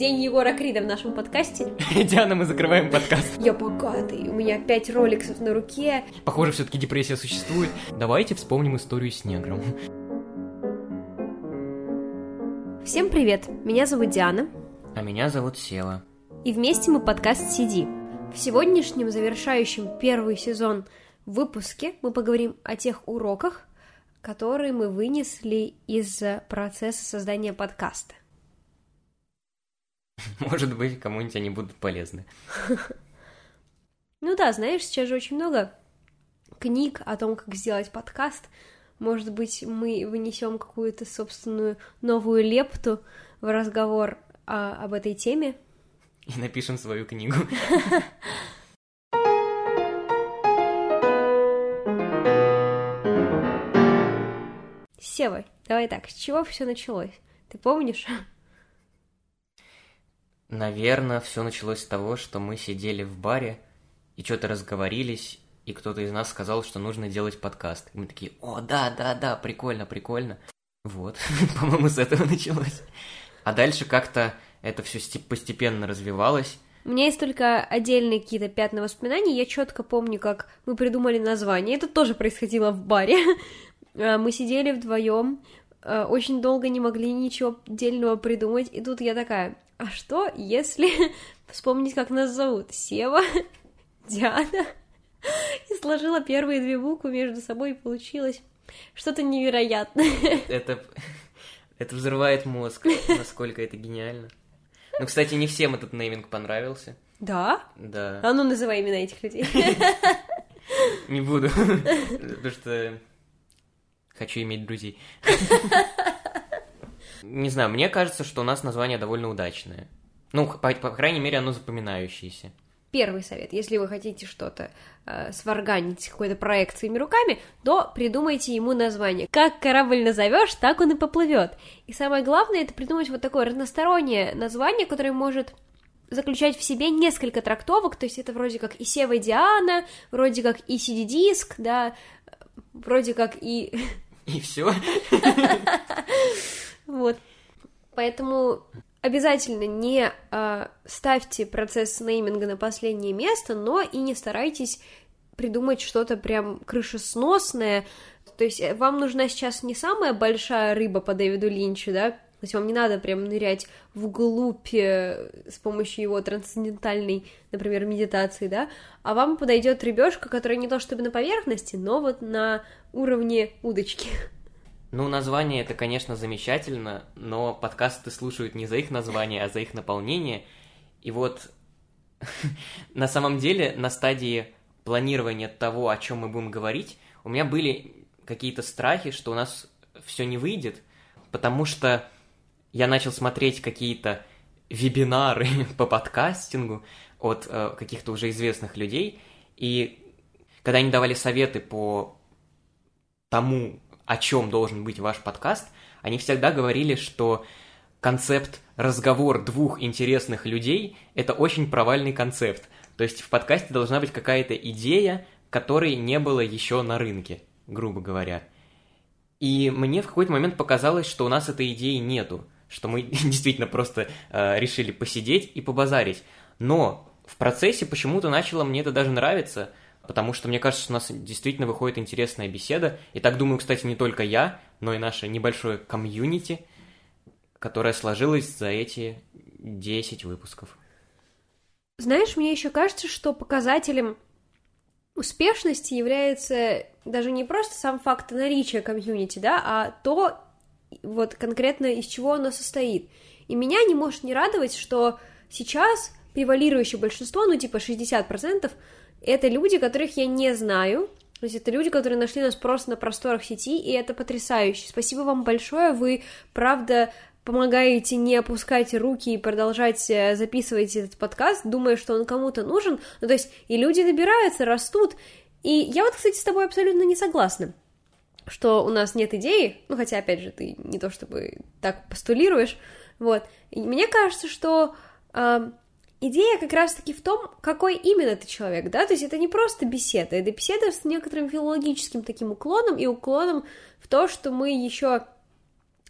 День Егора Крида в нашем подкасте. Диана, мы закрываем подкаст. Я богатый, у меня пять роликсов на руке. Похоже, все-таки депрессия существует. Давайте вспомним историю с негром. Всем привет, меня зовут Диана. А меня зовут Села. И вместе мы подкаст «Сиди». В сегодняшнем завершающем первый сезон выпуске мы поговорим о тех уроках, которые мы вынесли из процесса создания подкаста. Может быть, кому-нибудь они будут полезны. Ну да, знаешь, сейчас же очень много книг о том, как сделать подкаст. Может быть, мы вынесем какую-то собственную новую лепту в разговор а, об этой теме. И напишем свою книгу. Сева, давай так, с чего все началось? Ты помнишь? Наверное, все началось с того, что мы сидели в баре и что-то разговорились, и кто-то из нас сказал, что нужно делать подкаст. И мы такие, о, да, да, да, прикольно, прикольно. Вот, по-моему, с этого началось. А дальше как-то это все постепенно развивалось. У меня есть только отдельные какие-то пятна воспоминаний. Я четко помню, как мы придумали название. Это тоже происходило в баре. А, мы сидели вдвоем, а, очень долго не могли ничего отдельного придумать. И тут я такая, а что, если вспомнить, как нас зовут? Сева, Диана. И сложила первые две буквы между собой, и получилось что-то невероятное. Это, это взрывает мозг, насколько это гениально. Ну, кстати, не всем этот нейминг понравился. Да? Да. А ну, называй имена этих людей. Не буду, потому что хочу иметь друзей. Не знаю, мне кажется, что у нас название довольно удачное. Ну, по, по крайней мере, оно запоминающееся. Первый совет, если вы хотите что-то э, сварганить, какой-то проект своими руками, то придумайте ему название. Как корабль назовешь, так он и поплывет. И самое главное, это придумать вот такое разностороннее название, которое может заключать в себе несколько трактовок, то есть это вроде как и Сева Диана, вроде как и CD-диск, да, вроде как и... И все. Вот. Поэтому обязательно не э, ставьте процесс нейминга на последнее место, но и не старайтесь придумать что-то прям крышесносное. То есть э, вам нужна сейчас не самая большая рыба по Дэвиду Линчу, да, то есть вам не надо прям нырять вглубь э, с помощью его трансцендентальной, например, медитации, да, а вам подойдет рыбешка, которая не то чтобы на поверхности, но вот на уровне удочки. Ну, название это, конечно, замечательно, но подкасты слушают не за их название, а за их наполнение. И вот на самом деле на стадии планирования того, о чем мы будем говорить, у меня были какие-то страхи, что у нас все не выйдет, потому что я начал смотреть какие-то вебинары по подкастингу от э, каких-то уже известных людей, и когда они давали советы по тому, о чем должен быть ваш подкаст, они всегда говорили, что концепт разговор двух интересных людей – это очень провальный концепт. То есть в подкасте должна быть какая-то идея, которой не было еще на рынке, грубо говоря. И мне в какой-то момент показалось, что у нас этой идеи нету, что мы действительно просто э, решили посидеть и побазарить. Но в процессе почему-то начало мне это даже нравиться – потому что мне кажется, что у нас действительно выходит интересная беседа. И так думаю, кстати, не только я, но и наше небольшое комьюнити, которое сложилось за эти 10 выпусков. Знаешь, мне еще кажется, что показателем успешности является даже не просто сам факт наличия комьюнити, да, а то, вот конкретно из чего оно состоит. И меня не может не радовать, что сейчас превалирующее большинство, ну типа 60%, это люди, которых я не знаю, то есть это люди, которые нашли нас просто на просторах сети, и это потрясающе. Спасибо вам большое, вы, правда, помогаете не опускать руки и продолжать э, записывать этот подкаст, думая, что он кому-то нужен. Ну, то есть и люди набираются, растут. И я вот, кстати, с тобой абсолютно не согласна, что у нас нет идеи, ну, хотя, опять же, ты не то чтобы так постулируешь, вот. И мне кажется, что э, идея как раз-таки в том, какой именно ты человек, да, то есть это не просто беседа, это беседа с некоторым филологическим таким уклоном и уклоном в то, что мы еще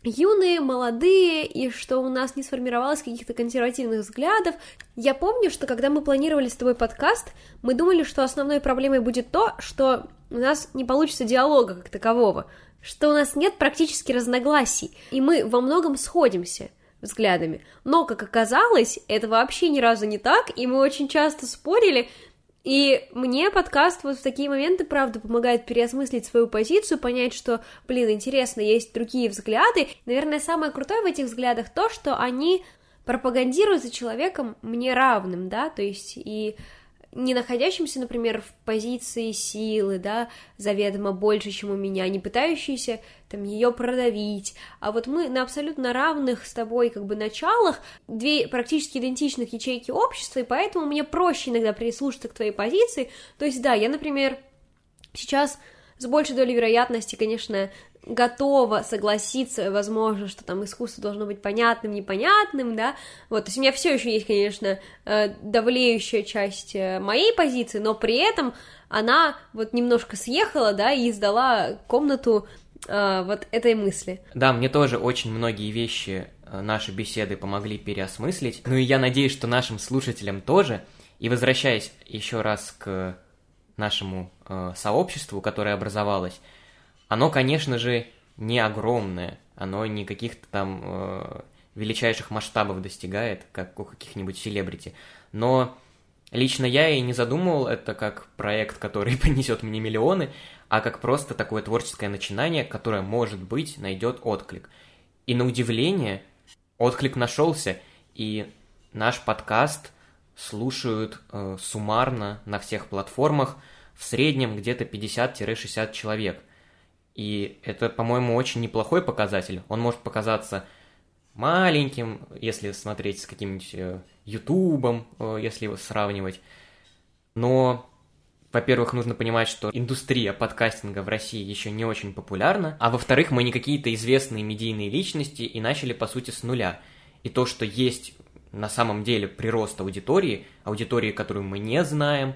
юные, молодые, и что у нас не сформировалось каких-то консервативных взглядов. Я помню, что когда мы планировали с тобой подкаст, мы думали, что основной проблемой будет то, что у нас не получится диалога как такового, что у нас нет практически разногласий, и мы во многом сходимся взглядами. Но, как оказалось, это вообще ни разу не так, и мы очень часто спорили, и мне подкаст вот в такие моменты, правда, помогает переосмыслить свою позицию, понять, что, блин, интересно, есть другие взгляды. Наверное, самое крутое в этих взглядах то, что они пропагандируют за человеком мне равным, да, то есть и не находящимся, например, в позиции силы, да, заведомо больше, чем у меня, не пытающийся там ее продавить, а вот мы на абсолютно равных с тобой как бы началах, две практически идентичных ячейки общества, и поэтому мне проще иногда прислушаться к твоей позиции, то есть, да, я, например, сейчас с большей долей вероятности, конечно, готова согласиться, возможно, что там искусство должно быть понятным, непонятным, да, вот, то есть у меня все еще есть, конечно, э, давлеющая часть э, моей позиции, но при этом она вот немножко съехала, да, и издала комнату э, вот этой мысли. Да, мне тоже очень многие вещи наши беседы помогли переосмыслить, ну и я надеюсь, что нашим слушателям тоже, и возвращаясь еще раз к нашему э, сообществу, которое образовалось, оно, конечно же, не огромное, оно не каких-то там э, величайших масштабов достигает, как у каких-нибудь селебрити, но лично я и не задумывал это как проект, который принесет мне миллионы, а как просто такое творческое начинание, которое, может быть, найдет отклик. И на удивление, отклик нашелся, и наш подкаст слушают э, суммарно на всех платформах в среднем где-то 50-60 человек. И это, по-моему, очень неплохой показатель. Он может показаться маленьким, если смотреть с каким-нибудь э, Ютубом, э, если его сравнивать. Но, во-первых, нужно понимать, что индустрия подкастинга в России еще не очень популярна, а во-вторых, мы не какие-то известные медийные личности и начали, по сути, с нуля. И то, что есть на самом деле прирост аудитории, аудитории, которую мы не знаем,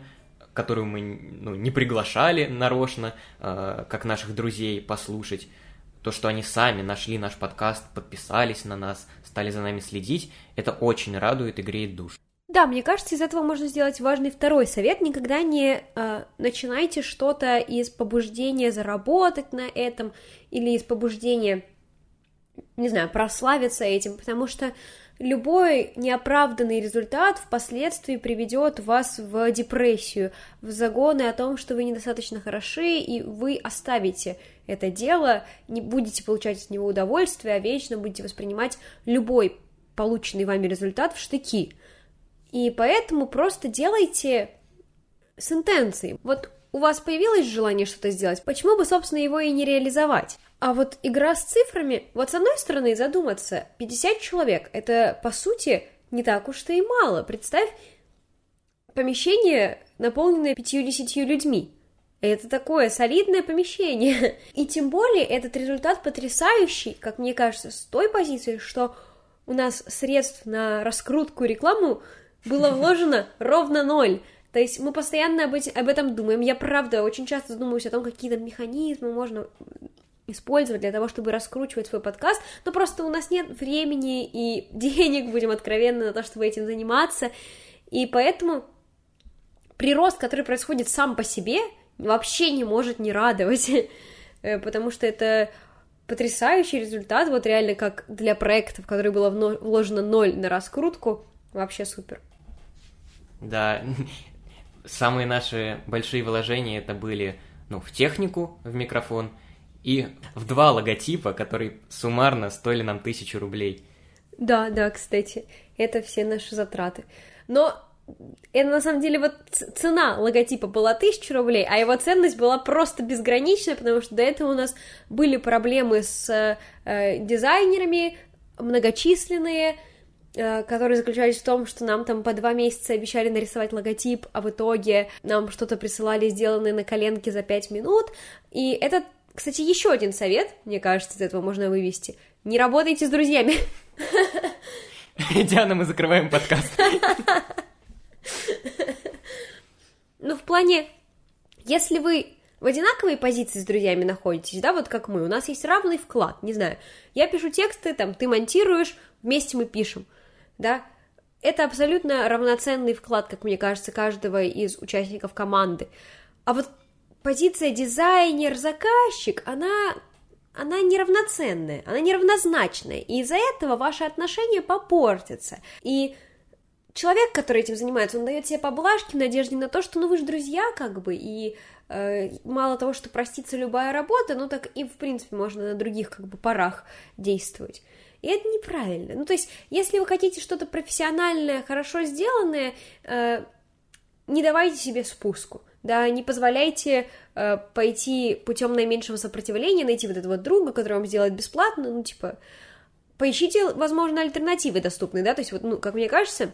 которую мы ну, не приглашали нарочно, э, как наших друзей, послушать. То, что они сами нашли наш подкаст, подписались на нас, стали за нами следить, это очень радует и греет душу. Да, мне кажется, из этого можно сделать важный второй совет. Никогда не э, начинайте что-то из побуждения заработать на этом или из побуждения, не знаю, прославиться этим, потому что любой неоправданный результат впоследствии приведет вас в депрессию, в загоны о том, что вы недостаточно хороши, и вы оставите это дело, не будете получать от него удовольствие, а вечно будете воспринимать любой полученный вами результат в штыки. И поэтому просто делайте с интенцией. Вот у вас появилось желание что-то сделать, почему бы, собственно, его и не реализовать? А вот игра с цифрами, вот с одной стороны задуматься, 50 человек, это, по сути, не так уж-то и мало. Представь, помещение, наполненное 50 людьми. Это такое солидное помещение. И тем более этот результат потрясающий, как мне кажется, с той позиции, что у нас средств на раскрутку и рекламу было вложено ровно ноль. То есть мы постоянно об, об этом думаем. Я правда очень часто задумываюсь о том, какие там механизмы можно использовать для того, чтобы раскручивать свой подкаст, но просто у нас нет времени и денег, будем откровенны, на то, чтобы этим заниматься, и поэтому прирост, который происходит сам по себе, вообще не может не радовать, э, потому что это потрясающий результат, вот реально как для проекта, в который было вложено ноль на раскрутку, вообще супер. Да, самые наши большие вложения это были, ну, в технику, в микрофон, и в два логотипа, которые суммарно стоили нам тысячу рублей. Да, да, кстати, это все наши затраты. Но это на самом деле вот цена логотипа была тысяча рублей, а его ценность была просто безграничная, потому что до этого у нас были проблемы с э, дизайнерами, многочисленные, Э, которые заключались в том, что нам там по два месяца обещали нарисовать логотип, а в итоге нам что-то присылали, сделанное на коленке за пять минут. И это, кстати, еще один совет, мне кажется, из этого можно вывести. Не работайте с друзьями. Диана, мы закрываем подкаст. Ну, в плане, если вы в одинаковой позиции с друзьями находитесь, да, вот как мы, у нас есть равный вклад, не знаю, я пишу тексты, там, ты монтируешь, вместе мы пишем, да, это абсолютно равноценный вклад, как мне кажется, каждого из участников команды. А вот позиция дизайнер-заказчик, она, она неравноценная, она неравнозначная, и из-за этого ваши отношения попортятся. И человек, который этим занимается, он дает себе поблажки в надежде на то, что, ну, вы же друзья, как бы, и э, мало того, что простится любая работа, ну, так и, в принципе, можно на других, как бы, парах действовать. И это неправильно. Ну, то есть, если вы хотите что-то профессиональное, хорошо сделанное, э, не давайте себе спуску, да, не позволяйте э, пойти путем наименьшего сопротивления, найти вот этого друга, который вам сделает бесплатно, ну, типа, поищите, возможно, альтернативы доступные, да, то есть, вот, ну, как мне кажется,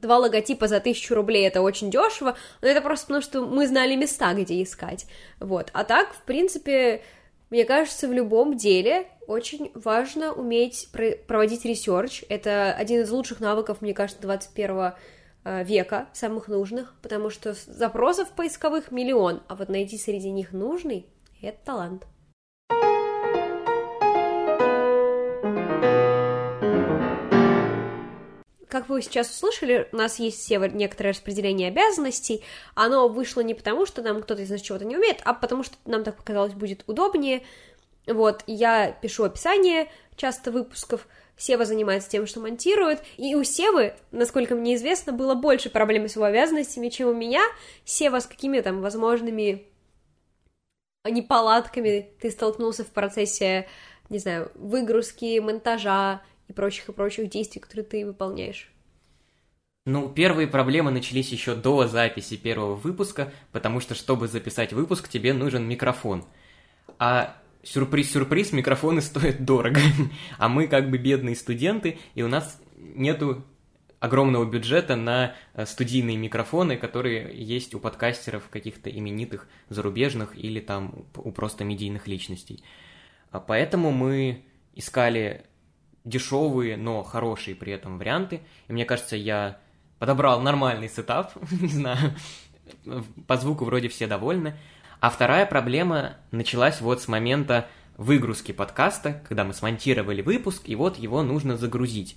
два логотипа за тысячу рублей это очень дешево, но это просто потому, что мы знали места, где искать, вот, а так, в принципе, мне кажется, в любом деле очень важно уметь проводить research. Это один из лучших навыков, мне кажется, 21 э, века, самых нужных, потому что запросов поисковых миллион, а вот найти среди них нужный — это талант. как вы сейчас услышали, у нас есть все некоторое распределение обязанностей. Оно вышло не потому, что нам кто-то из нас чего-то не умеет, а потому что нам так показалось будет удобнее. Вот, я пишу описание часто выпусков, Сева занимается тем, что монтирует, и у Севы, насколько мне известно, было больше проблем с его обязанностями, чем у меня. Сева, с какими там возможными неполадками ты столкнулся в процессе, не знаю, выгрузки, монтажа, и прочих и прочих действий, которые ты выполняешь? Ну, первые проблемы начались еще до записи первого выпуска, потому что, чтобы записать выпуск, тебе нужен микрофон. А сюрприз-сюрприз, микрофоны стоят дорого. а мы как бы бедные студенты, и у нас нету огромного бюджета на э, студийные микрофоны, которые есть у подкастеров каких-то именитых зарубежных или там у просто медийных личностей. А поэтому мы искали дешевые, но хорошие при этом варианты. И мне кажется, я подобрал нормальный сетап, не знаю, по звуку вроде все довольны. А вторая проблема началась вот с момента выгрузки подкаста, когда мы смонтировали выпуск, и вот его нужно загрузить.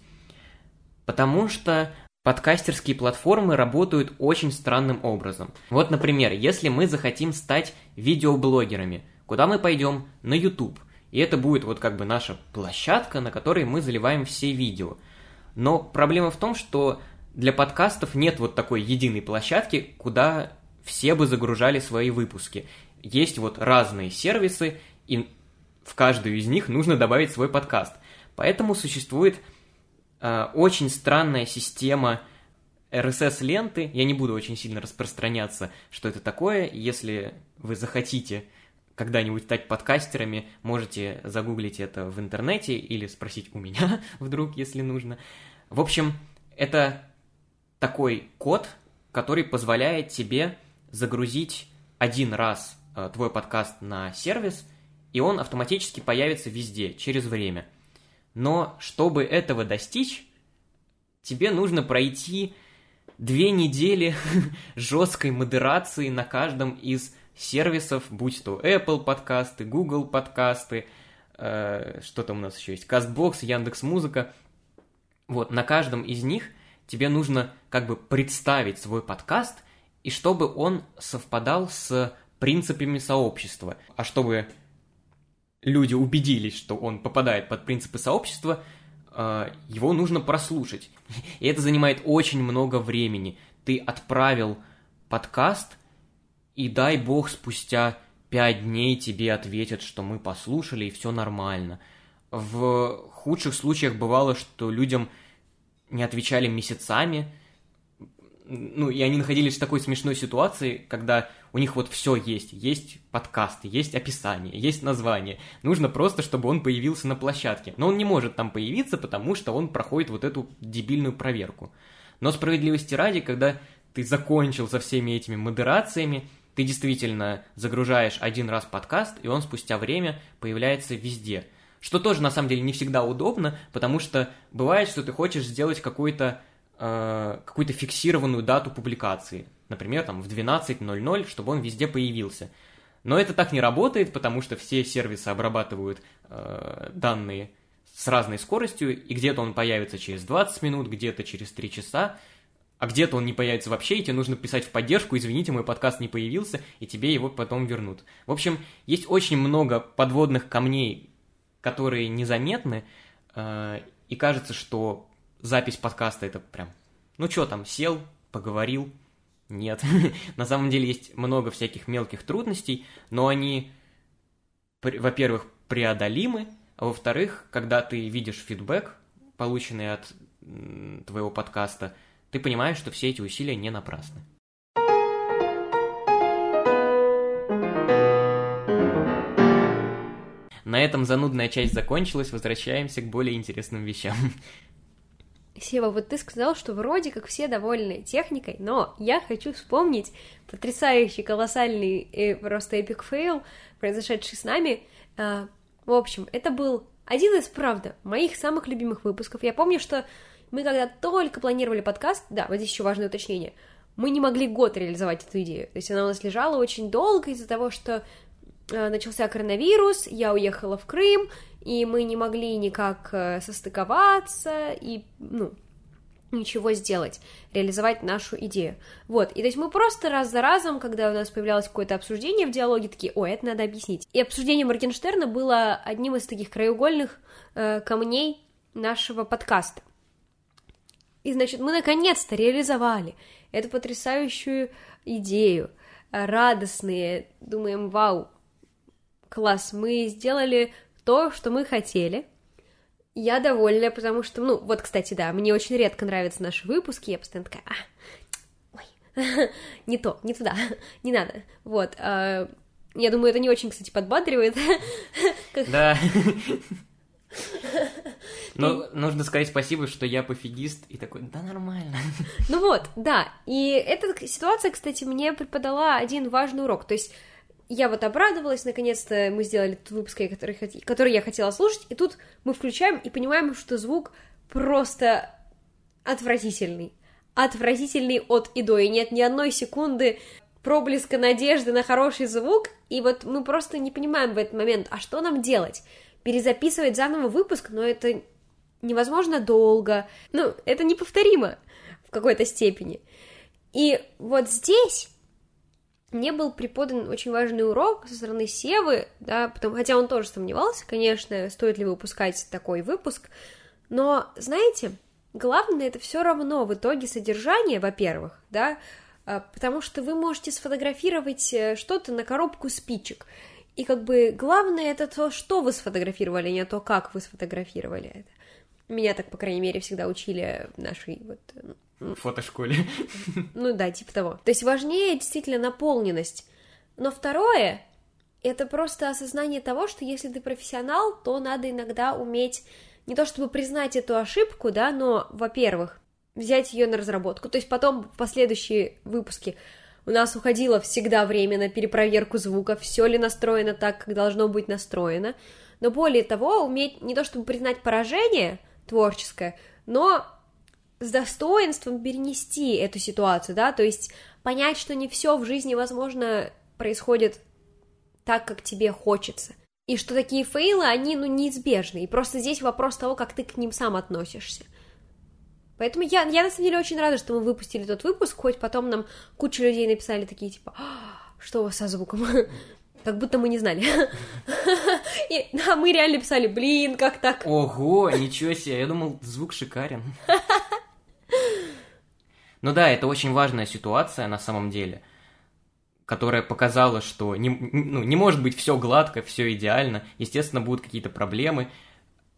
Потому что подкастерские платформы работают очень странным образом. Вот, например, если мы захотим стать видеоблогерами, куда мы пойдем? На YouTube – и это будет вот как бы наша площадка, на которой мы заливаем все видео. Но проблема в том, что для подкастов нет вот такой единой площадки, куда все бы загружали свои выпуски. Есть вот разные сервисы, и в каждую из них нужно добавить свой подкаст. Поэтому существует э, очень странная система RSS-ленты. Я не буду очень сильно распространяться, что это такое. Если вы захотите когда-нибудь стать подкастерами, можете загуглить это в интернете или спросить у меня вдруг, если нужно. В общем, это такой код, который позволяет тебе загрузить один раз э, твой подкаст на сервис, и он автоматически появится везде через время. Но чтобы этого достичь, тебе нужно пройти две недели жесткой модерации на каждом из сервисов, будь то Apple подкасты, Google подкасты, э, что там у нас еще есть, CastBox, Яндекс Музыка. Вот, на каждом из них тебе нужно как бы представить свой подкаст, и чтобы он совпадал с принципами сообщества. А чтобы люди убедились, что он попадает под принципы сообщества, э, его нужно прослушать. И это занимает очень много времени. Ты отправил подкаст – и дай бог спустя пять дней тебе ответят, что мы послушали и все нормально. В худших случаях бывало, что людям не отвечали месяцами, ну, и они находились в такой смешной ситуации, когда у них вот все есть. Есть подкасты, есть описание, есть название. Нужно просто, чтобы он появился на площадке. Но он не может там появиться, потому что он проходит вот эту дебильную проверку. Но справедливости ради, когда ты закончил со всеми этими модерациями, ты действительно загружаешь один раз подкаст, и он спустя время появляется везде. Что тоже на самом деле не всегда удобно, потому что бывает, что ты хочешь сделать какой-то э, какую-то фиксированную дату публикации. Например, там в 12.00, чтобы он везде появился. Но это так не работает, потому что все сервисы обрабатывают э, данные с разной скоростью, и где-то он появится через 20 минут, где-то через 3 часа, а где-то он не появится вообще, и тебе нужно писать в поддержку, извините, мой подкаст не появился, и тебе его потом вернут. В общем, есть очень много подводных камней, которые незаметны, э, и кажется, что запись подкаста это прям, ну что там, сел, поговорил, нет. На самом деле есть много всяких мелких трудностей, но они, во-первых, преодолимы, а во-вторых, когда ты видишь фидбэк, полученный от твоего подкаста, ты понимаешь, что все эти усилия не напрасны. На этом занудная часть закончилась, возвращаемся к более интересным вещам. Сева, вот ты сказал, что вроде как все довольны техникой, но я хочу вспомнить потрясающий, колоссальный и просто epic fail, произошедший с нами. А, в общем, это был один из, правда, моих самых любимых выпусков. Я помню, что мы когда только планировали подкаст, да, вот здесь еще важное уточнение, мы не могли год реализовать эту идею. То есть она у нас лежала очень долго из-за того, что э, начался коронавирус, я уехала в Крым, и мы не могли никак э, состыковаться и, ну, ничего сделать, реализовать нашу идею. Вот, и то есть мы просто раз за разом, когда у нас появлялось какое-то обсуждение в диалоге, такие, ой, это надо объяснить. И обсуждение Моргенштерна было одним из таких краеугольных э, камней нашего подкаста. И, значит, мы наконец-то реализовали эту потрясающую идею, радостные, думаем, вау, класс, мы сделали то, что мы хотели. Я довольна, потому что, ну, вот, кстати, да, мне очень редко нравятся наши выпуски, я постоянно такая, а, ой, не то, не туда, не надо, вот, а, я думаю, это не очень, кстати, подбадривает. Да. Но нужно сказать спасибо, что я пофигист, и такой, да нормально. Ну вот, да, и эта ситуация, кстати, мне преподала один важный урок, то есть я вот обрадовалась, наконец-то мы сделали тот выпуск, который, который я хотела слушать, и тут мы включаем и понимаем, что звук просто отвратительный. Отвратительный от и до, и нет ни одной секунды проблеска надежды на хороший звук, и вот мы просто не понимаем в этот момент, а что нам делать? Перезаписывать заново выпуск, но это невозможно долго, ну, это неповторимо в какой-то степени. И вот здесь мне был преподан очень важный урок со стороны Севы, да, потому, хотя он тоже сомневался, конечно, стоит ли выпускать такой выпуск, но, знаете, главное это все равно в итоге содержание, во-первых, да, а, потому что вы можете сфотографировать э, что-то на коробку спичек, и как бы главное это то, что вы сфотографировали, а не то, как вы сфотографировали это. Меня так, по крайней мере, всегда учили в нашей вот фотошколе. Ну да, типа того. То есть важнее действительно наполненность. Но второе, это просто осознание того, что если ты профессионал, то надо иногда уметь не то чтобы признать эту ошибку, да, но, во-первых, взять ее на разработку. То есть потом в последующие выпуски у нас уходило всегда время на перепроверку звука, все ли настроено так, как должно быть настроено. Но более того, уметь не то чтобы признать поражение творческое, но с достоинством перенести эту ситуацию, да, то есть понять, что не все в жизни, возможно, происходит так, как тебе хочется. И что такие фейлы, они, ну, неизбежны. И просто здесь вопрос того, как ты к ним сам относишься. Поэтому я, я на самом деле очень рада, что мы выпустили тот выпуск, хоть потом нам куча людей написали такие, типа, «А, что у вас со звуком? Как будто мы не знали. И, да, мы реально писали, блин, как так? Ого, ничего себе, я думал, звук шикарен. Ну да, это очень важная ситуация на самом деле, которая показала, что не, ну, не может быть все гладко, все идеально. Естественно, будут какие-то проблемы,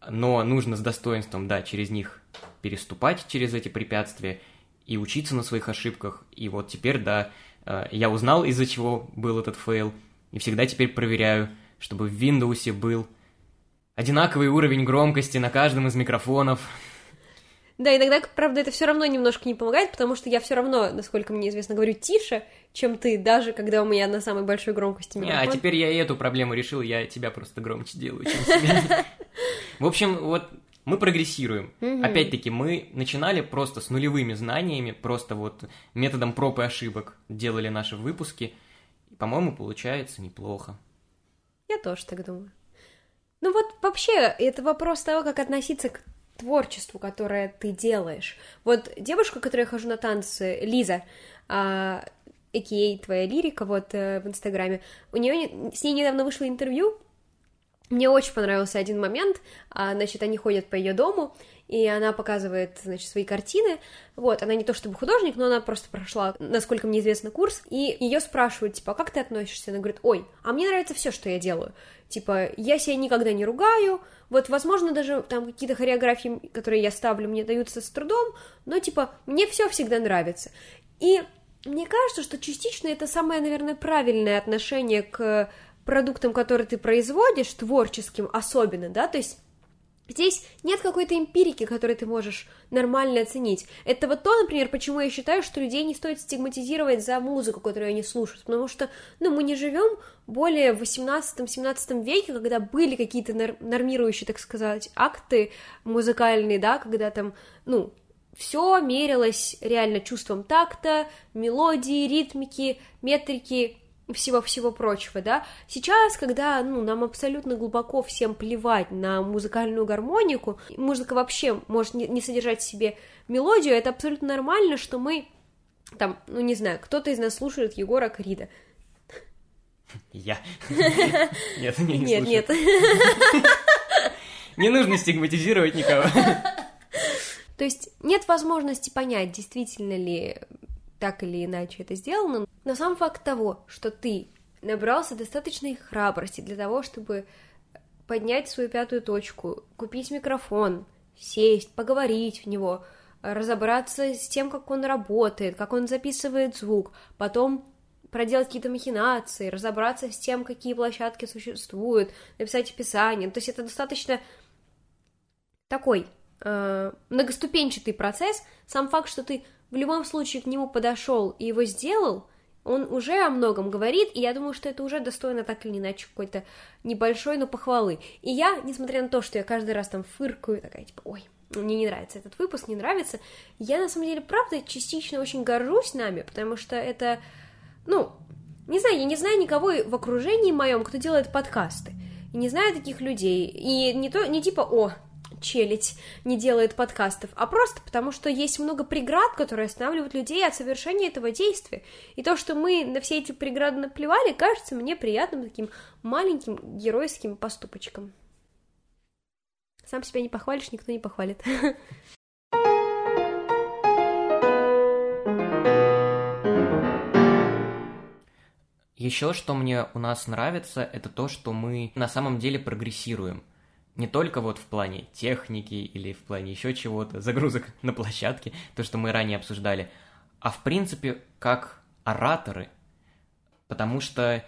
но нужно с достоинством, да, через них переступать, через эти препятствия, и учиться на своих ошибках. И вот теперь, да, э, я узнал, из-за чего был этот фейл, и всегда теперь проверяю, чтобы в Windows был одинаковый уровень громкости на каждом из микрофонов, да, иногда, правда, это все равно немножко не помогает, потому что я все равно, насколько мне известно, говорю тише, чем ты, даже когда у меня на самой большой громкости микрофон. А теперь я и эту проблему решил, я тебя просто громче делаю, чем себя. В общем, вот мы прогрессируем. Опять-таки, мы начинали просто с нулевыми знаниями, просто вот методом проб и ошибок делали наши выпуски. По-моему, получается неплохо. Я тоже так думаю. Ну вот вообще, это вопрос того, как относиться к творчеству, которое ты делаешь. Вот девушка, которой я хожу на танцы, Лиза, а, а.к.а. твоя лирика, вот э, в Инстаграме, у нее с ней недавно вышло интервью, мне очень понравился один момент, а, значит, они ходят по ее дому, и она показывает, значит, свои картины, вот, она не то чтобы художник, но она просто прошла, насколько мне известно, курс, и ее спрашивают, типа, а как ты относишься? Она говорит, ой, а мне нравится все, что я делаю, типа, я себя никогда не ругаю, вот, возможно, даже там какие-то хореографии, которые я ставлю, мне даются с трудом, но, типа, мне все всегда нравится, и мне кажется, что частично это самое, наверное, правильное отношение к продуктам, которые ты производишь, творческим особенно, да, то есть Здесь нет какой-то эмпирики, которую ты можешь нормально оценить. Это вот то, например, почему я считаю, что людей не стоит стигматизировать за музыку, которую они слушают, потому что, ну, мы не живем более в 18-17 веке, когда были какие-то нормирующие, так сказать, акты музыкальные, да, когда там, ну, все мерилось реально чувством такта, мелодии, ритмики, метрики, всего-всего прочего, да. Сейчас, когда, ну, нам абсолютно глубоко всем плевать на музыкальную гармонику, музыка вообще может не, содержать в себе мелодию, это абсолютно нормально, что мы, там, ну, не знаю, кто-то из нас слушает Егора Крида. Я? Нет, не Нет, нет. Не нужно стигматизировать никого. То есть нет возможности понять, действительно ли так или иначе это сделано, но сам факт того, что ты набрался достаточной храбрости для того, чтобы поднять свою пятую точку, купить микрофон, сесть, поговорить в него, разобраться с тем, как он работает, как он записывает звук, потом проделать какие-то махинации, разобраться с тем, какие площадки существуют, написать описание. То есть это достаточно такой э, многоступенчатый процесс. Сам факт, что ты в любом случае к нему подошел и его сделал, он уже о многом говорит, и я думаю, что это уже достойно так или иначе какой-то небольшой, но похвалы. И я, несмотря на то, что я каждый раз там фыркаю, такая, типа, ой, мне не нравится этот выпуск, не нравится, я на самом деле, правда, частично очень горжусь нами, потому что это, ну, не знаю, я не знаю никого в окружении моем, кто делает подкасты. И не знаю таких людей. И не то, не типа, о, челядь не делает подкастов, а просто потому, что есть много преград, которые останавливают людей от совершения этого действия. И то, что мы на все эти преграды наплевали, кажется мне приятным таким маленьким геройским поступочком. Сам себя не похвалишь, никто не похвалит. Еще что мне у нас нравится, это то, что мы на самом деле прогрессируем – не только вот в плане техники или в плане еще чего-то, загрузок на площадке, то, что мы ранее обсуждали, а в принципе как ораторы. Потому что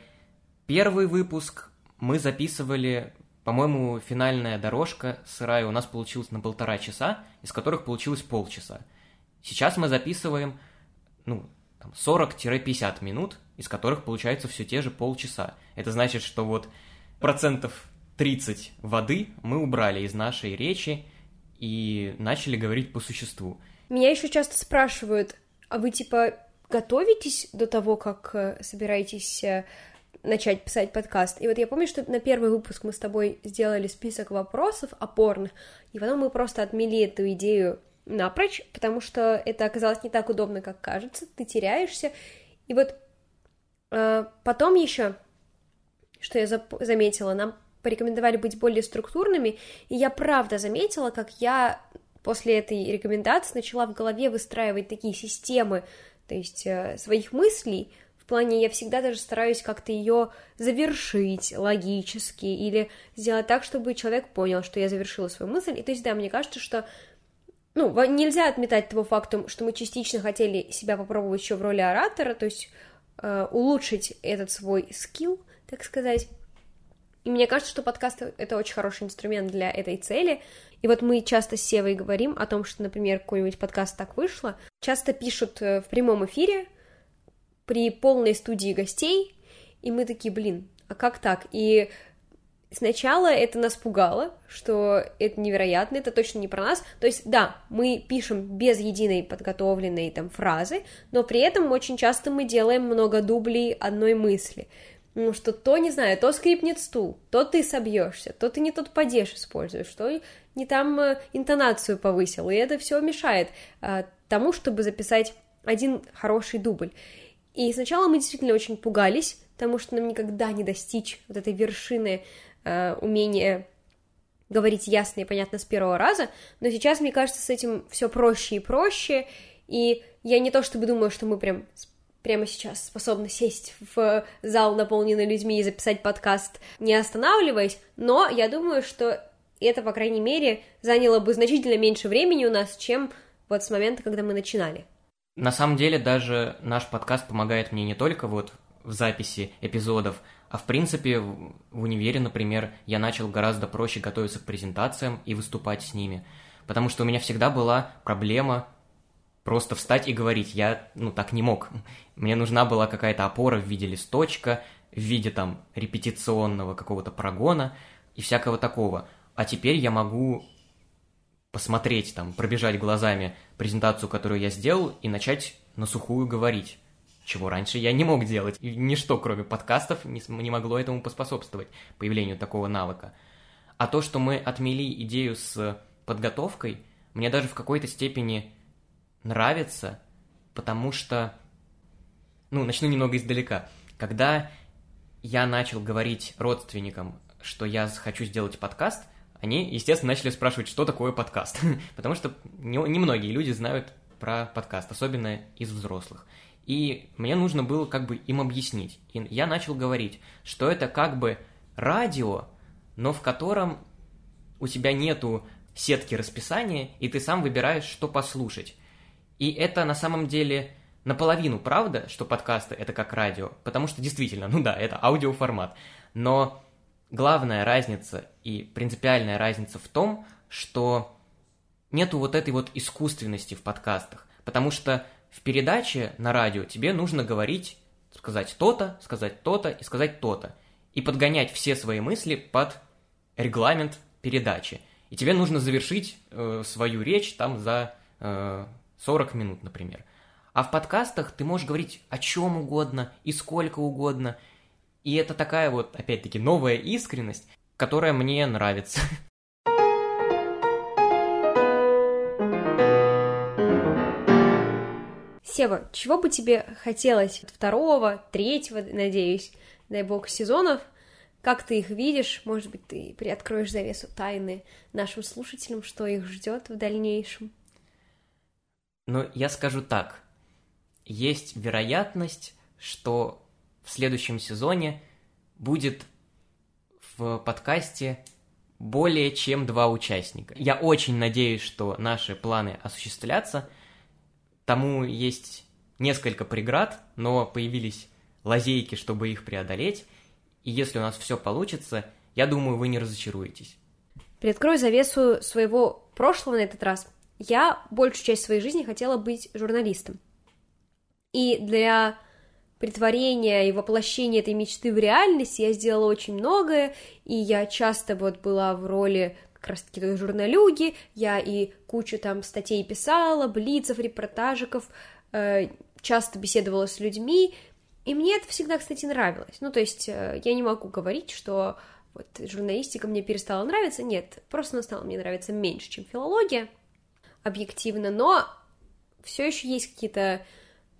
первый выпуск мы записывали, по-моему, финальная дорожка сырая у нас получилась на полтора часа, из которых получилось полчаса. Сейчас мы записываем, ну, 40-50 минут, из которых получается все те же полчаса. Это значит, что вот процентов 30 воды мы убрали из нашей речи и начали говорить по существу. Меня еще часто спрашивают, а вы типа готовитесь до того, как э, собираетесь э, начать писать подкаст. И вот я помню, что на первый выпуск мы с тобой сделали список вопросов опорных, и потом мы просто отмели эту идею напрочь, потому что это оказалось не так удобно, как кажется, ты теряешься. И вот э, потом еще, что я заметила, нам порекомендовали быть более структурными, и я правда заметила, как я после этой рекомендации начала в голове выстраивать такие системы, то есть э, своих мыслей, в плане я всегда даже стараюсь как-то ее завершить логически или сделать так, чтобы человек понял, что я завершила свою мысль. И то есть, да, мне кажется, что ну, нельзя отметать того факта, что мы частично хотели себя попробовать еще в роли оратора, то есть э, улучшить этот свой скилл, так сказать. И мне кажется, что подкаст — это очень хороший инструмент для этой цели. И вот мы часто с Севой говорим о том, что, например, какой-нибудь подкаст так вышло. Часто пишут э, в прямом эфире при полной студии гостей, и мы такие, блин, а как так? И Сначала это нас пугало, что это невероятно, это точно не про нас. То есть, да, мы пишем без единой подготовленной там фразы, но при этом очень часто мы делаем много дублей одной мысли. Ну, что то, не знаю, то скрипнет стул, то ты собьешься, то ты не тот падеж используешь, что не там э, интонацию повысил, и это все мешает а, тому, чтобы записать один хороший дубль. И сначала мы действительно очень пугались, потому что нам никогда не достичь вот этой вершины э, умения говорить ясно и понятно с первого раза, но сейчас, мне кажется, с этим все проще и проще, и я не то чтобы думаю, что мы прям прямо сейчас способны сесть в зал, наполненный людьми, и записать подкаст, не останавливаясь, но я думаю, что это, по крайней мере, заняло бы значительно меньше времени у нас, чем вот с момента, когда мы начинали. На самом деле, даже наш подкаст помогает мне не только вот в записи эпизодов, а в принципе в универе, например, я начал гораздо проще готовиться к презентациям и выступать с ними, потому что у меня всегда была проблема просто встать и говорить. Я, ну, так не мог. Мне нужна была какая-то опора в виде листочка, в виде там репетиционного какого-то прогона и всякого такого. А теперь я могу посмотреть, там, пробежать глазами презентацию, которую я сделал, и начать на сухую говорить чего раньше я не мог делать. И ничто, кроме подкастов, не, не могло этому поспособствовать, появлению такого навыка. А то, что мы отмели идею с подготовкой, мне даже в какой-то степени нравится, потому что... Ну, начну немного издалека. Когда я начал говорить родственникам, что я хочу сделать подкаст, они, естественно, начали спрашивать, что такое подкаст. потому что немногие люди знают про подкаст, особенно из взрослых. И мне нужно было как бы им объяснить. И я начал говорить, что это как бы радио, но в котором у тебя нету сетки расписания, и ты сам выбираешь, что послушать. И это на самом деле наполовину правда, что подкасты это как радио, потому что действительно, ну да, это аудиоформат. Но главная разница и принципиальная разница в том, что нету вот этой вот искусственности в подкастах, потому что в передаче на радио тебе нужно говорить, сказать то-то, сказать то-то и сказать то-то. И подгонять все свои мысли под регламент передачи. И тебе нужно завершить э, свою речь там за э, 40 минут, например. А в подкастах ты можешь говорить о чем угодно и сколько угодно. И это такая вот, опять-таки, новая искренность, которая мне нравится. Сева, чего бы тебе хотелось второго, третьего, надеюсь, дай бог, сезонов? Как ты их видишь? Может быть, ты приоткроешь завесу тайны нашим слушателям, что их ждет в дальнейшем? Ну, я скажу так. Есть вероятность, что в следующем сезоне будет в подкасте более чем два участника. Я очень надеюсь, что наши планы осуществлятся, Тому есть несколько преград, но появились лазейки, чтобы их преодолеть. И если у нас все получится, я думаю, вы не разочаруетесь. Приоткрою завесу своего прошлого на этот раз. Я большую часть своей жизни хотела быть журналистом. И для притворения и воплощения этой мечты в реальность я сделала очень многое, и я часто вот была в роли как раз-таки той журналюги, я и кучу там статей писала, блицев, репортажиков, э, часто беседовала с людьми, и мне это всегда, кстати, нравилось. Ну, то есть э, я не могу говорить, что вот журналистика мне перестала нравиться, нет, просто она стала мне нравиться меньше, чем филология, объективно, но все еще есть какие-то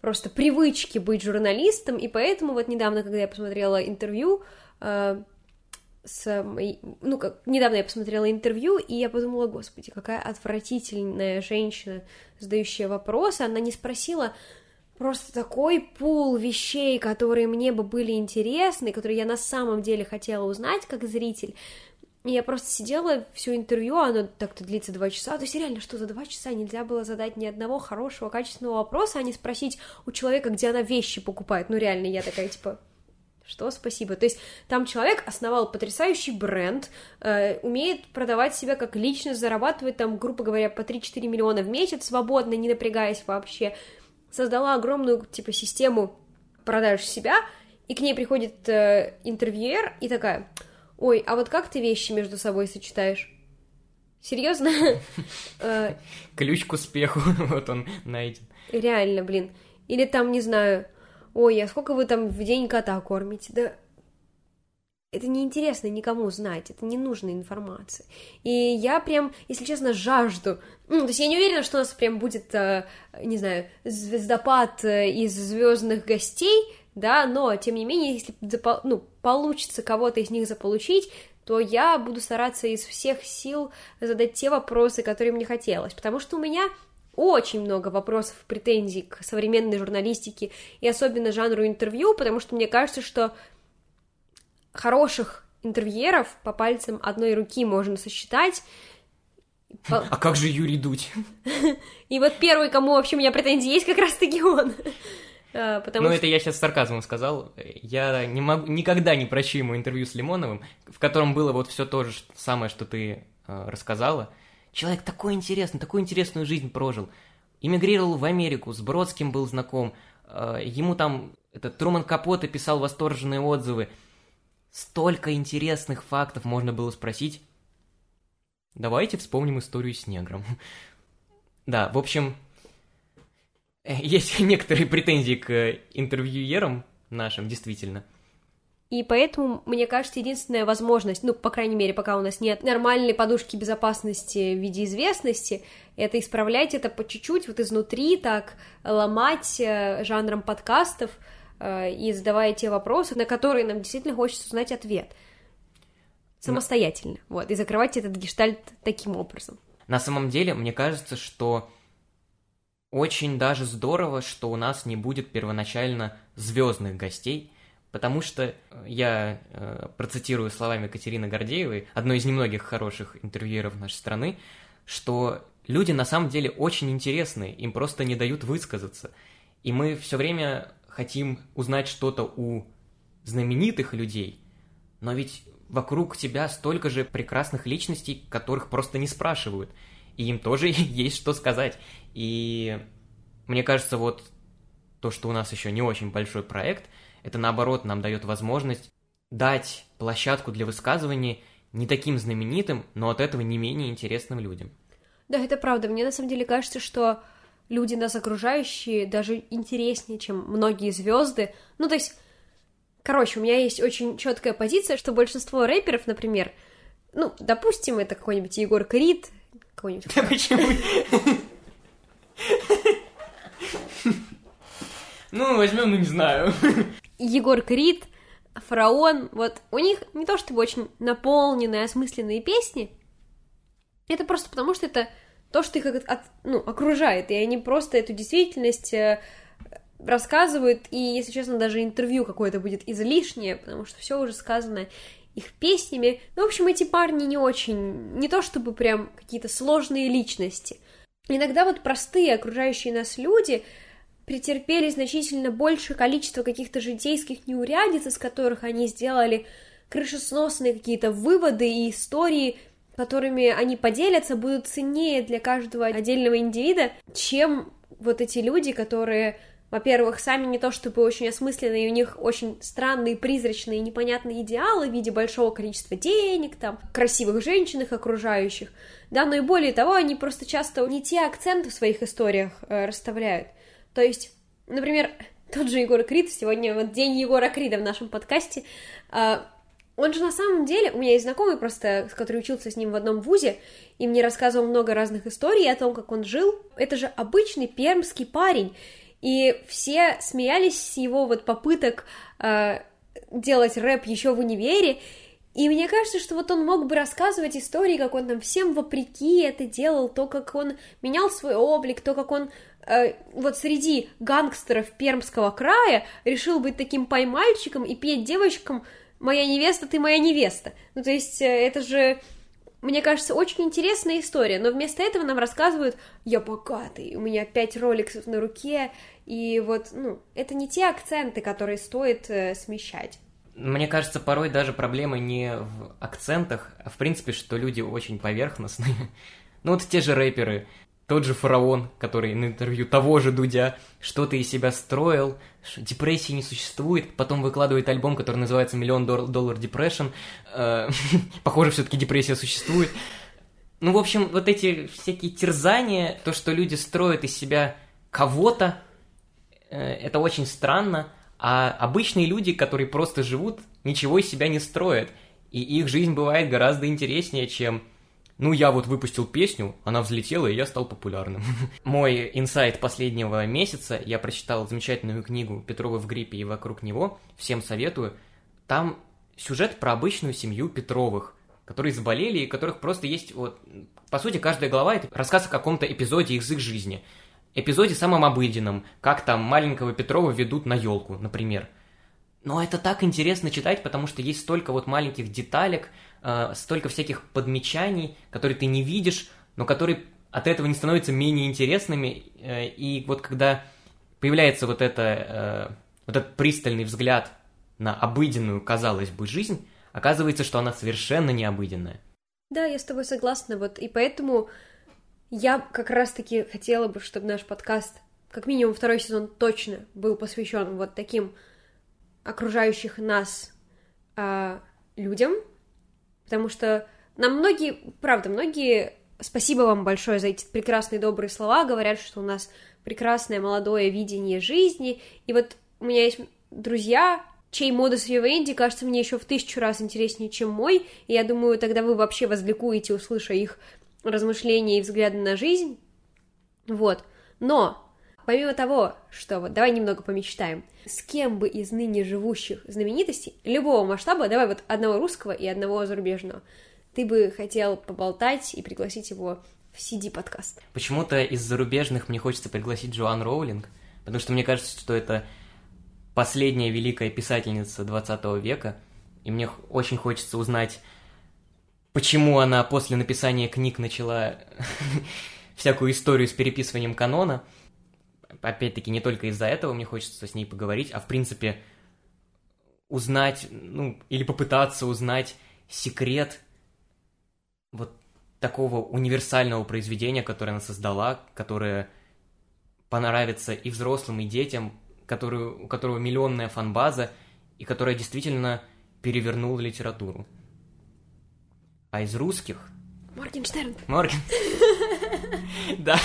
просто привычки быть журналистом, и поэтому вот недавно, когда я посмотрела интервью, э, с ну, как, недавно я посмотрела интервью, и я подумала, господи, какая отвратительная женщина, задающая вопросы, она не спросила просто такой пул вещей, которые мне бы были интересны, которые я на самом деле хотела узнать как зритель, и я просто сидела всю интервью, оно так-то длится два часа. То есть реально, что за два часа нельзя было задать ни одного хорошего, качественного вопроса, а не спросить у человека, где она вещи покупает. Ну реально, я такая, типа, что спасибо. То есть там человек основал потрясающий бренд, э, умеет продавать себя как личность, зарабатывает там, грубо говоря, по 3-4 миллиона в месяц, свободно, не напрягаясь вообще. Создала огромную, типа, систему продаж себя, и к ней приходит э, интервьюер и такая, ой, а вот как ты вещи между собой сочетаешь? Серьезно? Э, Ключ к успеху, вот он найден. Реально, блин. Или там, не знаю, ой, а сколько вы там в день кота кормите? Да это неинтересно никому знать, это не нужная информация. И я прям, если честно, жажду. Ну, то есть я не уверена, что у нас прям будет, э, не знаю, звездопад э, из звездных гостей, да, но тем не менее, если ну, получится кого-то из них заполучить, то я буду стараться из всех сил задать те вопросы, которые мне хотелось, потому что у меня очень много вопросов, претензий к современной журналистике и особенно жанру интервью, потому что мне кажется, что хороших интервьюеров по пальцам одной руки можно сосчитать. А как же Юрий Дудь? И вот первый, кому вообще у меня претензии есть, как раз-таки он. А, потому ну, что... это я сейчас с сарказмом сказал. Я не могу, никогда не прощу ему интервью с Лимоновым, в котором было вот все то же самое, что ты э, рассказала. Человек такой интересный, такую интересную жизнь прожил. Эмигрировал в Америку, с Бродским был знаком. Э, ему там этот Труман Капоте писал восторженные отзывы. Столько интересных фактов можно было спросить. Давайте вспомним историю с негром. Да, в общем, есть некоторые претензии к интервьюерам нашим, действительно. И поэтому, мне кажется, единственная возможность, ну, по крайней мере, пока у нас нет нормальной подушки безопасности в виде известности, это исправлять это по чуть-чуть, вот изнутри так, ломать э, жанром подкастов э, и задавая те вопросы, на которые нам действительно хочется узнать ответ. Самостоятельно, Но... вот, и закрывать этот гештальт таким образом. На самом деле, мне кажется, что очень даже здорово, что у нас не будет первоначально звездных гостей, потому что э, я э, процитирую словами Катерины Гордеевой, одной из немногих хороших интервьюеров нашей страны, что люди на самом деле очень интересные, им просто не дают высказаться. И мы все время хотим узнать что-то у знаменитых людей, но ведь вокруг тебя столько же прекрасных личностей, которых просто не спрашивают – и им тоже есть что сказать. И мне кажется, вот то, что у нас еще не очень большой проект, это наоборот нам дает возможность дать площадку для высказывания не таким знаменитым, но от этого не менее интересным людям. Да, это правда. Мне на самом деле кажется, что люди нас окружающие даже интереснее, чем многие звезды. Ну, то есть, короче, у меня есть очень четкая позиция, что большинство рэперов, например, ну, допустим, это какой-нибудь Егор Крид, какой-нибудь. Да почему? Ну, возьмем, ну не знаю. Егор Крид, Фараон, вот у них не то чтобы очень наполненные, осмысленные песни, это просто потому, что это то, что их от, ну, окружает, и они просто эту действительность э, рассказывают, и, если честно, даже интервью какое-то будет излишнее, потому что все уже сказано их песнями. Ну, в общем, эти парни не очень, не то чтобы прям какие-то сложные личности. Иногда вот простые окружающие нас люди претерпели значительно большее количество каких-то житейских неурядиц, из которых они сделали крышесносные какие-то выводы и истории, которыми они поделятся, будут ценнее для каждого отдельного индивида, чем вот эти люди, которые во-первых, сами не то чтобы очень осмысленные, у них очень странные, призрачные, непонятные идеалы в виде большого количества денег, там, красивых женщин их окружающих, да, но и более того, они просто часто не те акценты в своих историях э, расставляют. То есть, например, тот же Егор Крид, сегодня вот день Егора Крида в нашем подкасте, э, он же на самом деле, у меня есть знакомый просто, который учился с ним в одном вузе, и мне рассказывал много разных историй о том, как он жил. Это же обычный пермский парень, и все смеялись с его вот попыток э, делать рэп еще в универе, и мне кажется, что вот он мог бы рассказывать истории, как он там всем вопреки это делал, то, как он менял свой облик, то, как он э, вот среди гангстеров Пермского края решил быть таким поймальчиком и петь девочкам «Моя невеста, ты моя невеста». Ну, то есть, э, это же мне кажется, очень интересная история, но вместо этого нам рассказывают, я богатый, у меня пять роликсов на руке, и вот, ну, это не те акценты, которые стоит э, смещать. Мне кажется, порой даже проблема не в акцентах, а в принципе, что люди очень поверхностные. ну вот те же рэперы. тот же фараон, который на интервью того же Дудя что-то из себя строил, депрессии не существует, потом выкладывает альбом, который называется «Миллион доллар депрессион». Э, похоже, все-таки депрессия существует. Ну, в общем, вот эти всякие терзания, то, что люди строят из себя кого-то, э, это очень странно, а обычные люди, которые просто живут, ничего из себя не строят, и их жизнь бывает гораздо интереснее, чем ну, я вот выпустил песню, она взлетела, и я стал популярным. Мой инсайт последнего месяца, я прочитал замечательную книгу «Петрова в гриппе и вокруг него», всем советую. Там сюжет про обычную семью Петровых, которые заболели, и которых просто есть вот... По сути, каждая глава — это рассказ о каком-то эпизоде из их жизни. Эпизоде самым обыденном, как там маленького Петрова ведут на елку, например. Но это так интересно читать, потому что есть столько вот маленьких деталек, э, столько всяких подмечаний, которые ты не видишь, но которые от этого не становятся менее интересными. Э, и вот когда появляется вот, это, э, вот этот пристальный взгляд на обыденную, казалось бы, жизнь, оказывается, что она совершенно необыденная. Да, я с тобой согласна, вот, и поэтому я как раз-таки хотела бы, чтобы наш подкаст, как минимум второй сезон точно был посвящен вот таким окружающих нас э, людям, потому что нам многие, правда, многие, спасибо вам большое за эти прекрасные добрые слова, говорят, что у нас прекрасное молодое видение жизни, и вот у меня есть друзья, чей модус вивенди кажется мне еще в тысячу раз интереснее, чем мой, и я думаю, тогда вы вообще возликуете, услыша их размышления и взгляды на жизнь, вот, но помимо того, что вот давай немного помечтаем, с кем бы из ныне живущих знаменитостей любого масштаба, давай вот одного русского и одного зарубежного, ты бы хотел поболтать и пригласить его в CD-подкаст? Почему-то из зарубежных мне хочется пригласить Джоан Роулинг, потому что мне кажется, что это последняя великая писательница 20 века, и мне очень хочется узнать, почему она после написания книг начала всякую историю с переписыванием канона, опять-таки, не только из-за этого мне хочется с ней поговорить, а в принципе узнать, ну, или попытаться узнать секрет вот такого универсального произведения, которое она создала, которое понравится и взрослым, и детям, который, у которого миллионная фанбаза, и которая действительно перевернула литературу. А из русских... Моргенштерн. Морген. Да.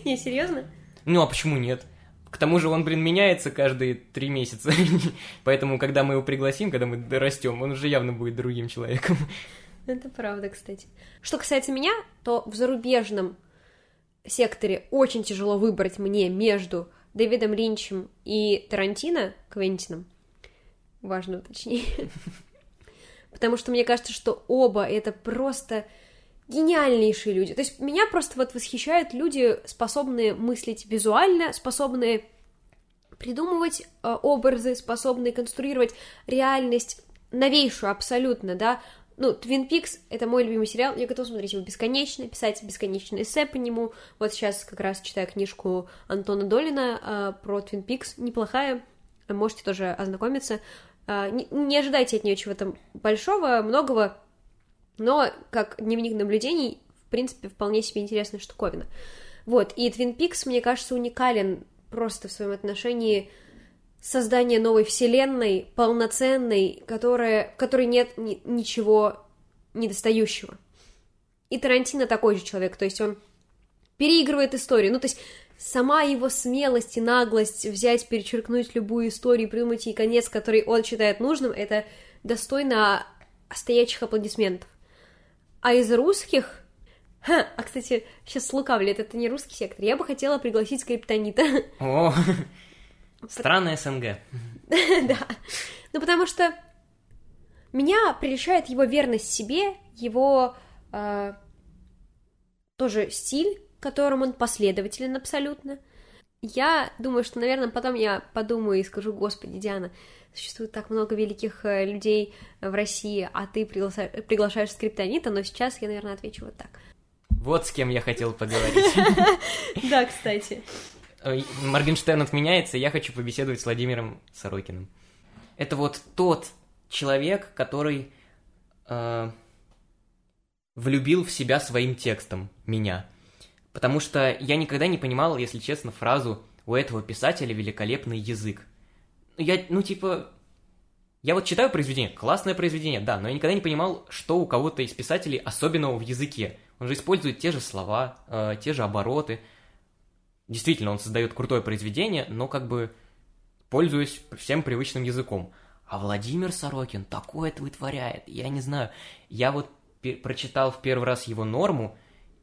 Не, серьезно? Ну, а почему нет? К тому же он, блин, меняется каждые три месяца. Поэтому, когда мы его пригласим, когда мы растем, он уже явно будет другим человеком. Это правда, кстати. Что касается меня, то в зарубежном секторе очень тяжело выбрать мне между Дэвидом Линчем и Тарантино, Квентином. Важно уточнить. Потому что мне кажется, что оба это просто гениальнейшие люди. То есть меня просто вот восхищают люди, способные мыслить визуально, способные придумывать э, образы, способные конструировать реальность новейшую абсолютно, да. Ну, Twin Peaks — это мой любимый сериал, я готова смотреть его бесконечно, писать бесконечные эссе по нему. Вот сейчас как раз читаю книжку Антона Долина э, про Twin Peaks, неплохая, можете тоже ознакомиться. Э, не, не ожидайте от нее чего-то большого, многого, но как дневник наблюдений, в принципе, вполне себе интересная штуковина. Вот, и Twin Peaks, мне кажется, уникален просто в своем отношении создания новой вселенной, полноценной, которая, в которой нет ни, ничего недостающего. И Тарантино такой же человек, то есть он переигрывает историю, ну, то есть сама его смелость и наглость взять, перечеркнуть любую историю, придумать ей конец, который он считает нужным, это достойно стоячих аплодисментов. А из русских... Ха, а, кстати, сейчас слукавлю, это не русский сектор. Я бы хотела пригласить скриптонита. О, странная СНГ. Да. Ну, потому что меня прельщает его верность себе, его э, тоже стиль, которым он последователен абсолютно. Я думаю, что, наверное, потом я подумаю и скажу, господи, Диана, существует так много великих э, людей в России, а ты приглаша... приглашаешь скриптонита, но сейчас я, наверное, отвечу вот так. Вот с кем я хотел поговорить. Да, кстати. Моргенштерн отменяется, я хочу побеседовать с Владимиром Сорокиным. Это вот тот человек, который э, влюбил в себя своим текстом, меня. Потому что я никогда не понимал, если честно, фразу «у этого писателя великолепный язык». Я, ну, типа, я вот читаю произведение, классное произведение, да, но я никогда не понимал, что у кого-то из писателей особенного в языке. Он же использует те же слова, э, те же обороты. Действительно, он создает крутое произведение, но как бы пользуясь всем привычным языком. А Владимир Сорокин такое вытворяет, я не знаю. Я вот прочитал в первый раз его норму,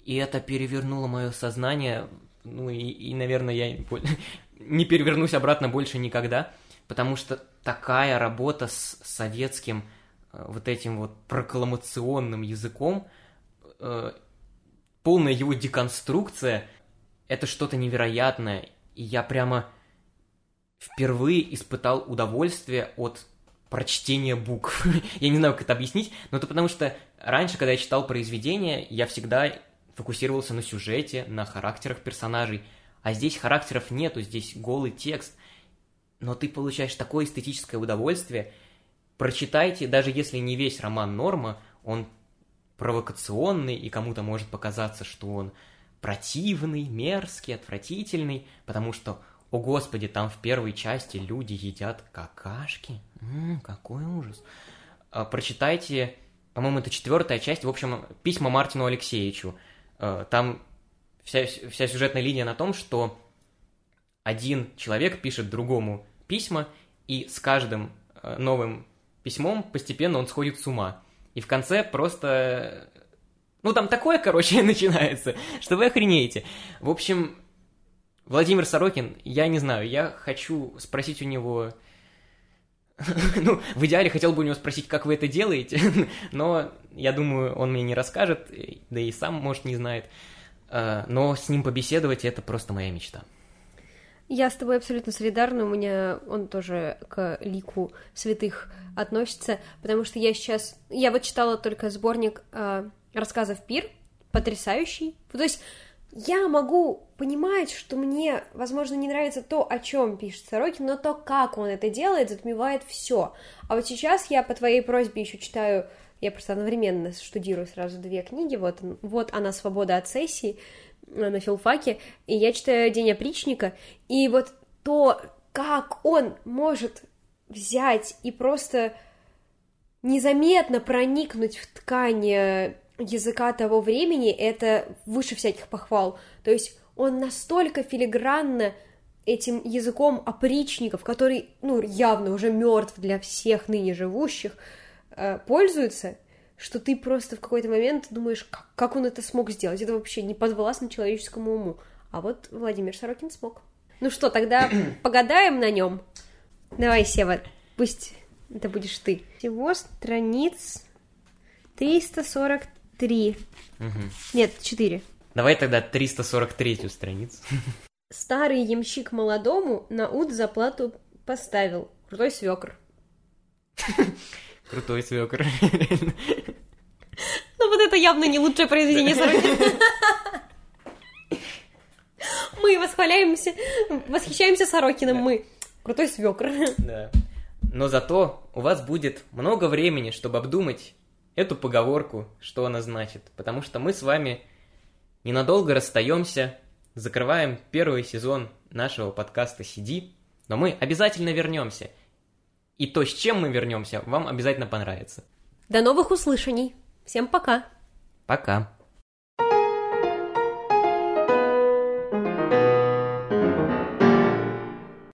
и это перевернуло мое сознание. Ну и, и наверное, я не перевернусь обратно больше никогда, потому что такая работа с советским э, вот этим вот прокламационным языком, э, полная его деконструкция, это что-то невероятное. И я прямо впервые испытал удовольствие от прочтения букв. я не знаю, как это объяснить, но это потому что раньше, когда я читал произведения, я всегда фокусировался на сюжете, на характерах персонажей, а здесь характеров нету, здесь голый текст, но ты получаешь такое эстетическое удовольствие. Прочитайте, даже если не весь роман Норма, он провокационный, и кому-то может показаться, что он противный, мерзкий, отвратительный, потому что о господи, там в первой части люди едят какашки. М-м, какой ужас. А, прочитайте, по-моему, это четвертая часть, в общем, письма Мартину Алексеевичу. А, там вся, вся сюжетная линия на том, что один человек пишет другому письма, и с каждым а, новым письмом постепенно он сходит с ума. И в конце просто... Ну, там такое, короче, начинается, что вы охренеете. В общем, Владимир Сорокин, я не знаю, я хочу спросить у него... ну, в идеале хотел бы у него спросить, как вы это делаете, но я думаю, он мне не расскажет, да и сам, может, не знает. А, но с ним побеседовать — это просто моя мечта. Я с тобой абсолютно солидарна, у меня он тоже к лику святых относится, потому что я сейчас... Я вот читала только сборник э, рассказов «Пир», потрясающий. То есть я могу понимать, что мне, возможно, не нравится то, о чем пишет Сорокин, но то, как он это делает, затмевает все. А вот сейчас я по твоей просьбе еще читаю, я просто одновременно штудирую сразу две книги, вот, вот она «Свобода от сессии» на филфаке, и я читаю «День опричника», и вот то, как он может взять и просто незаметно проникнуть в ткань языка того времени это выше всяких похвал. То есть он настолько филигранно этим языком опричников, который, ну, явно уже мертв для всех ныне живущих, э, пользуется, что ты просто в какой-то момент думаешь, как, как он это смог сделать. Это вообще не подвластно человеческому уму. А вот Владимир Сорокин смог. Ну что, тогда погадаем на нем. Давай, Сева, пусть это будешь ты. Всего страниц 340 Три. Угу. Нет, четыре. Давай тогда 343 страницу. Старый ямщик молодому на ут заплату поставил. Крутой свекр. Крутой свекр. Ну вот это явно не лучшее произведение Сорокина. Мы восхваляемся, восхищаемся Сорокиным, мы. Крутой свекр. Да. Но зато у вас будет много времени, чтобы обдумать эту поговорку, что она значит, потому что мы с вами ненадолго расстаемся, закрываем первый сезон нашего подкаста «Сиди», но мы обязательно вернемся. И то, с чем мы вернемся, вам обязательно понравится. До новых услышаний. Всем пока. Пока.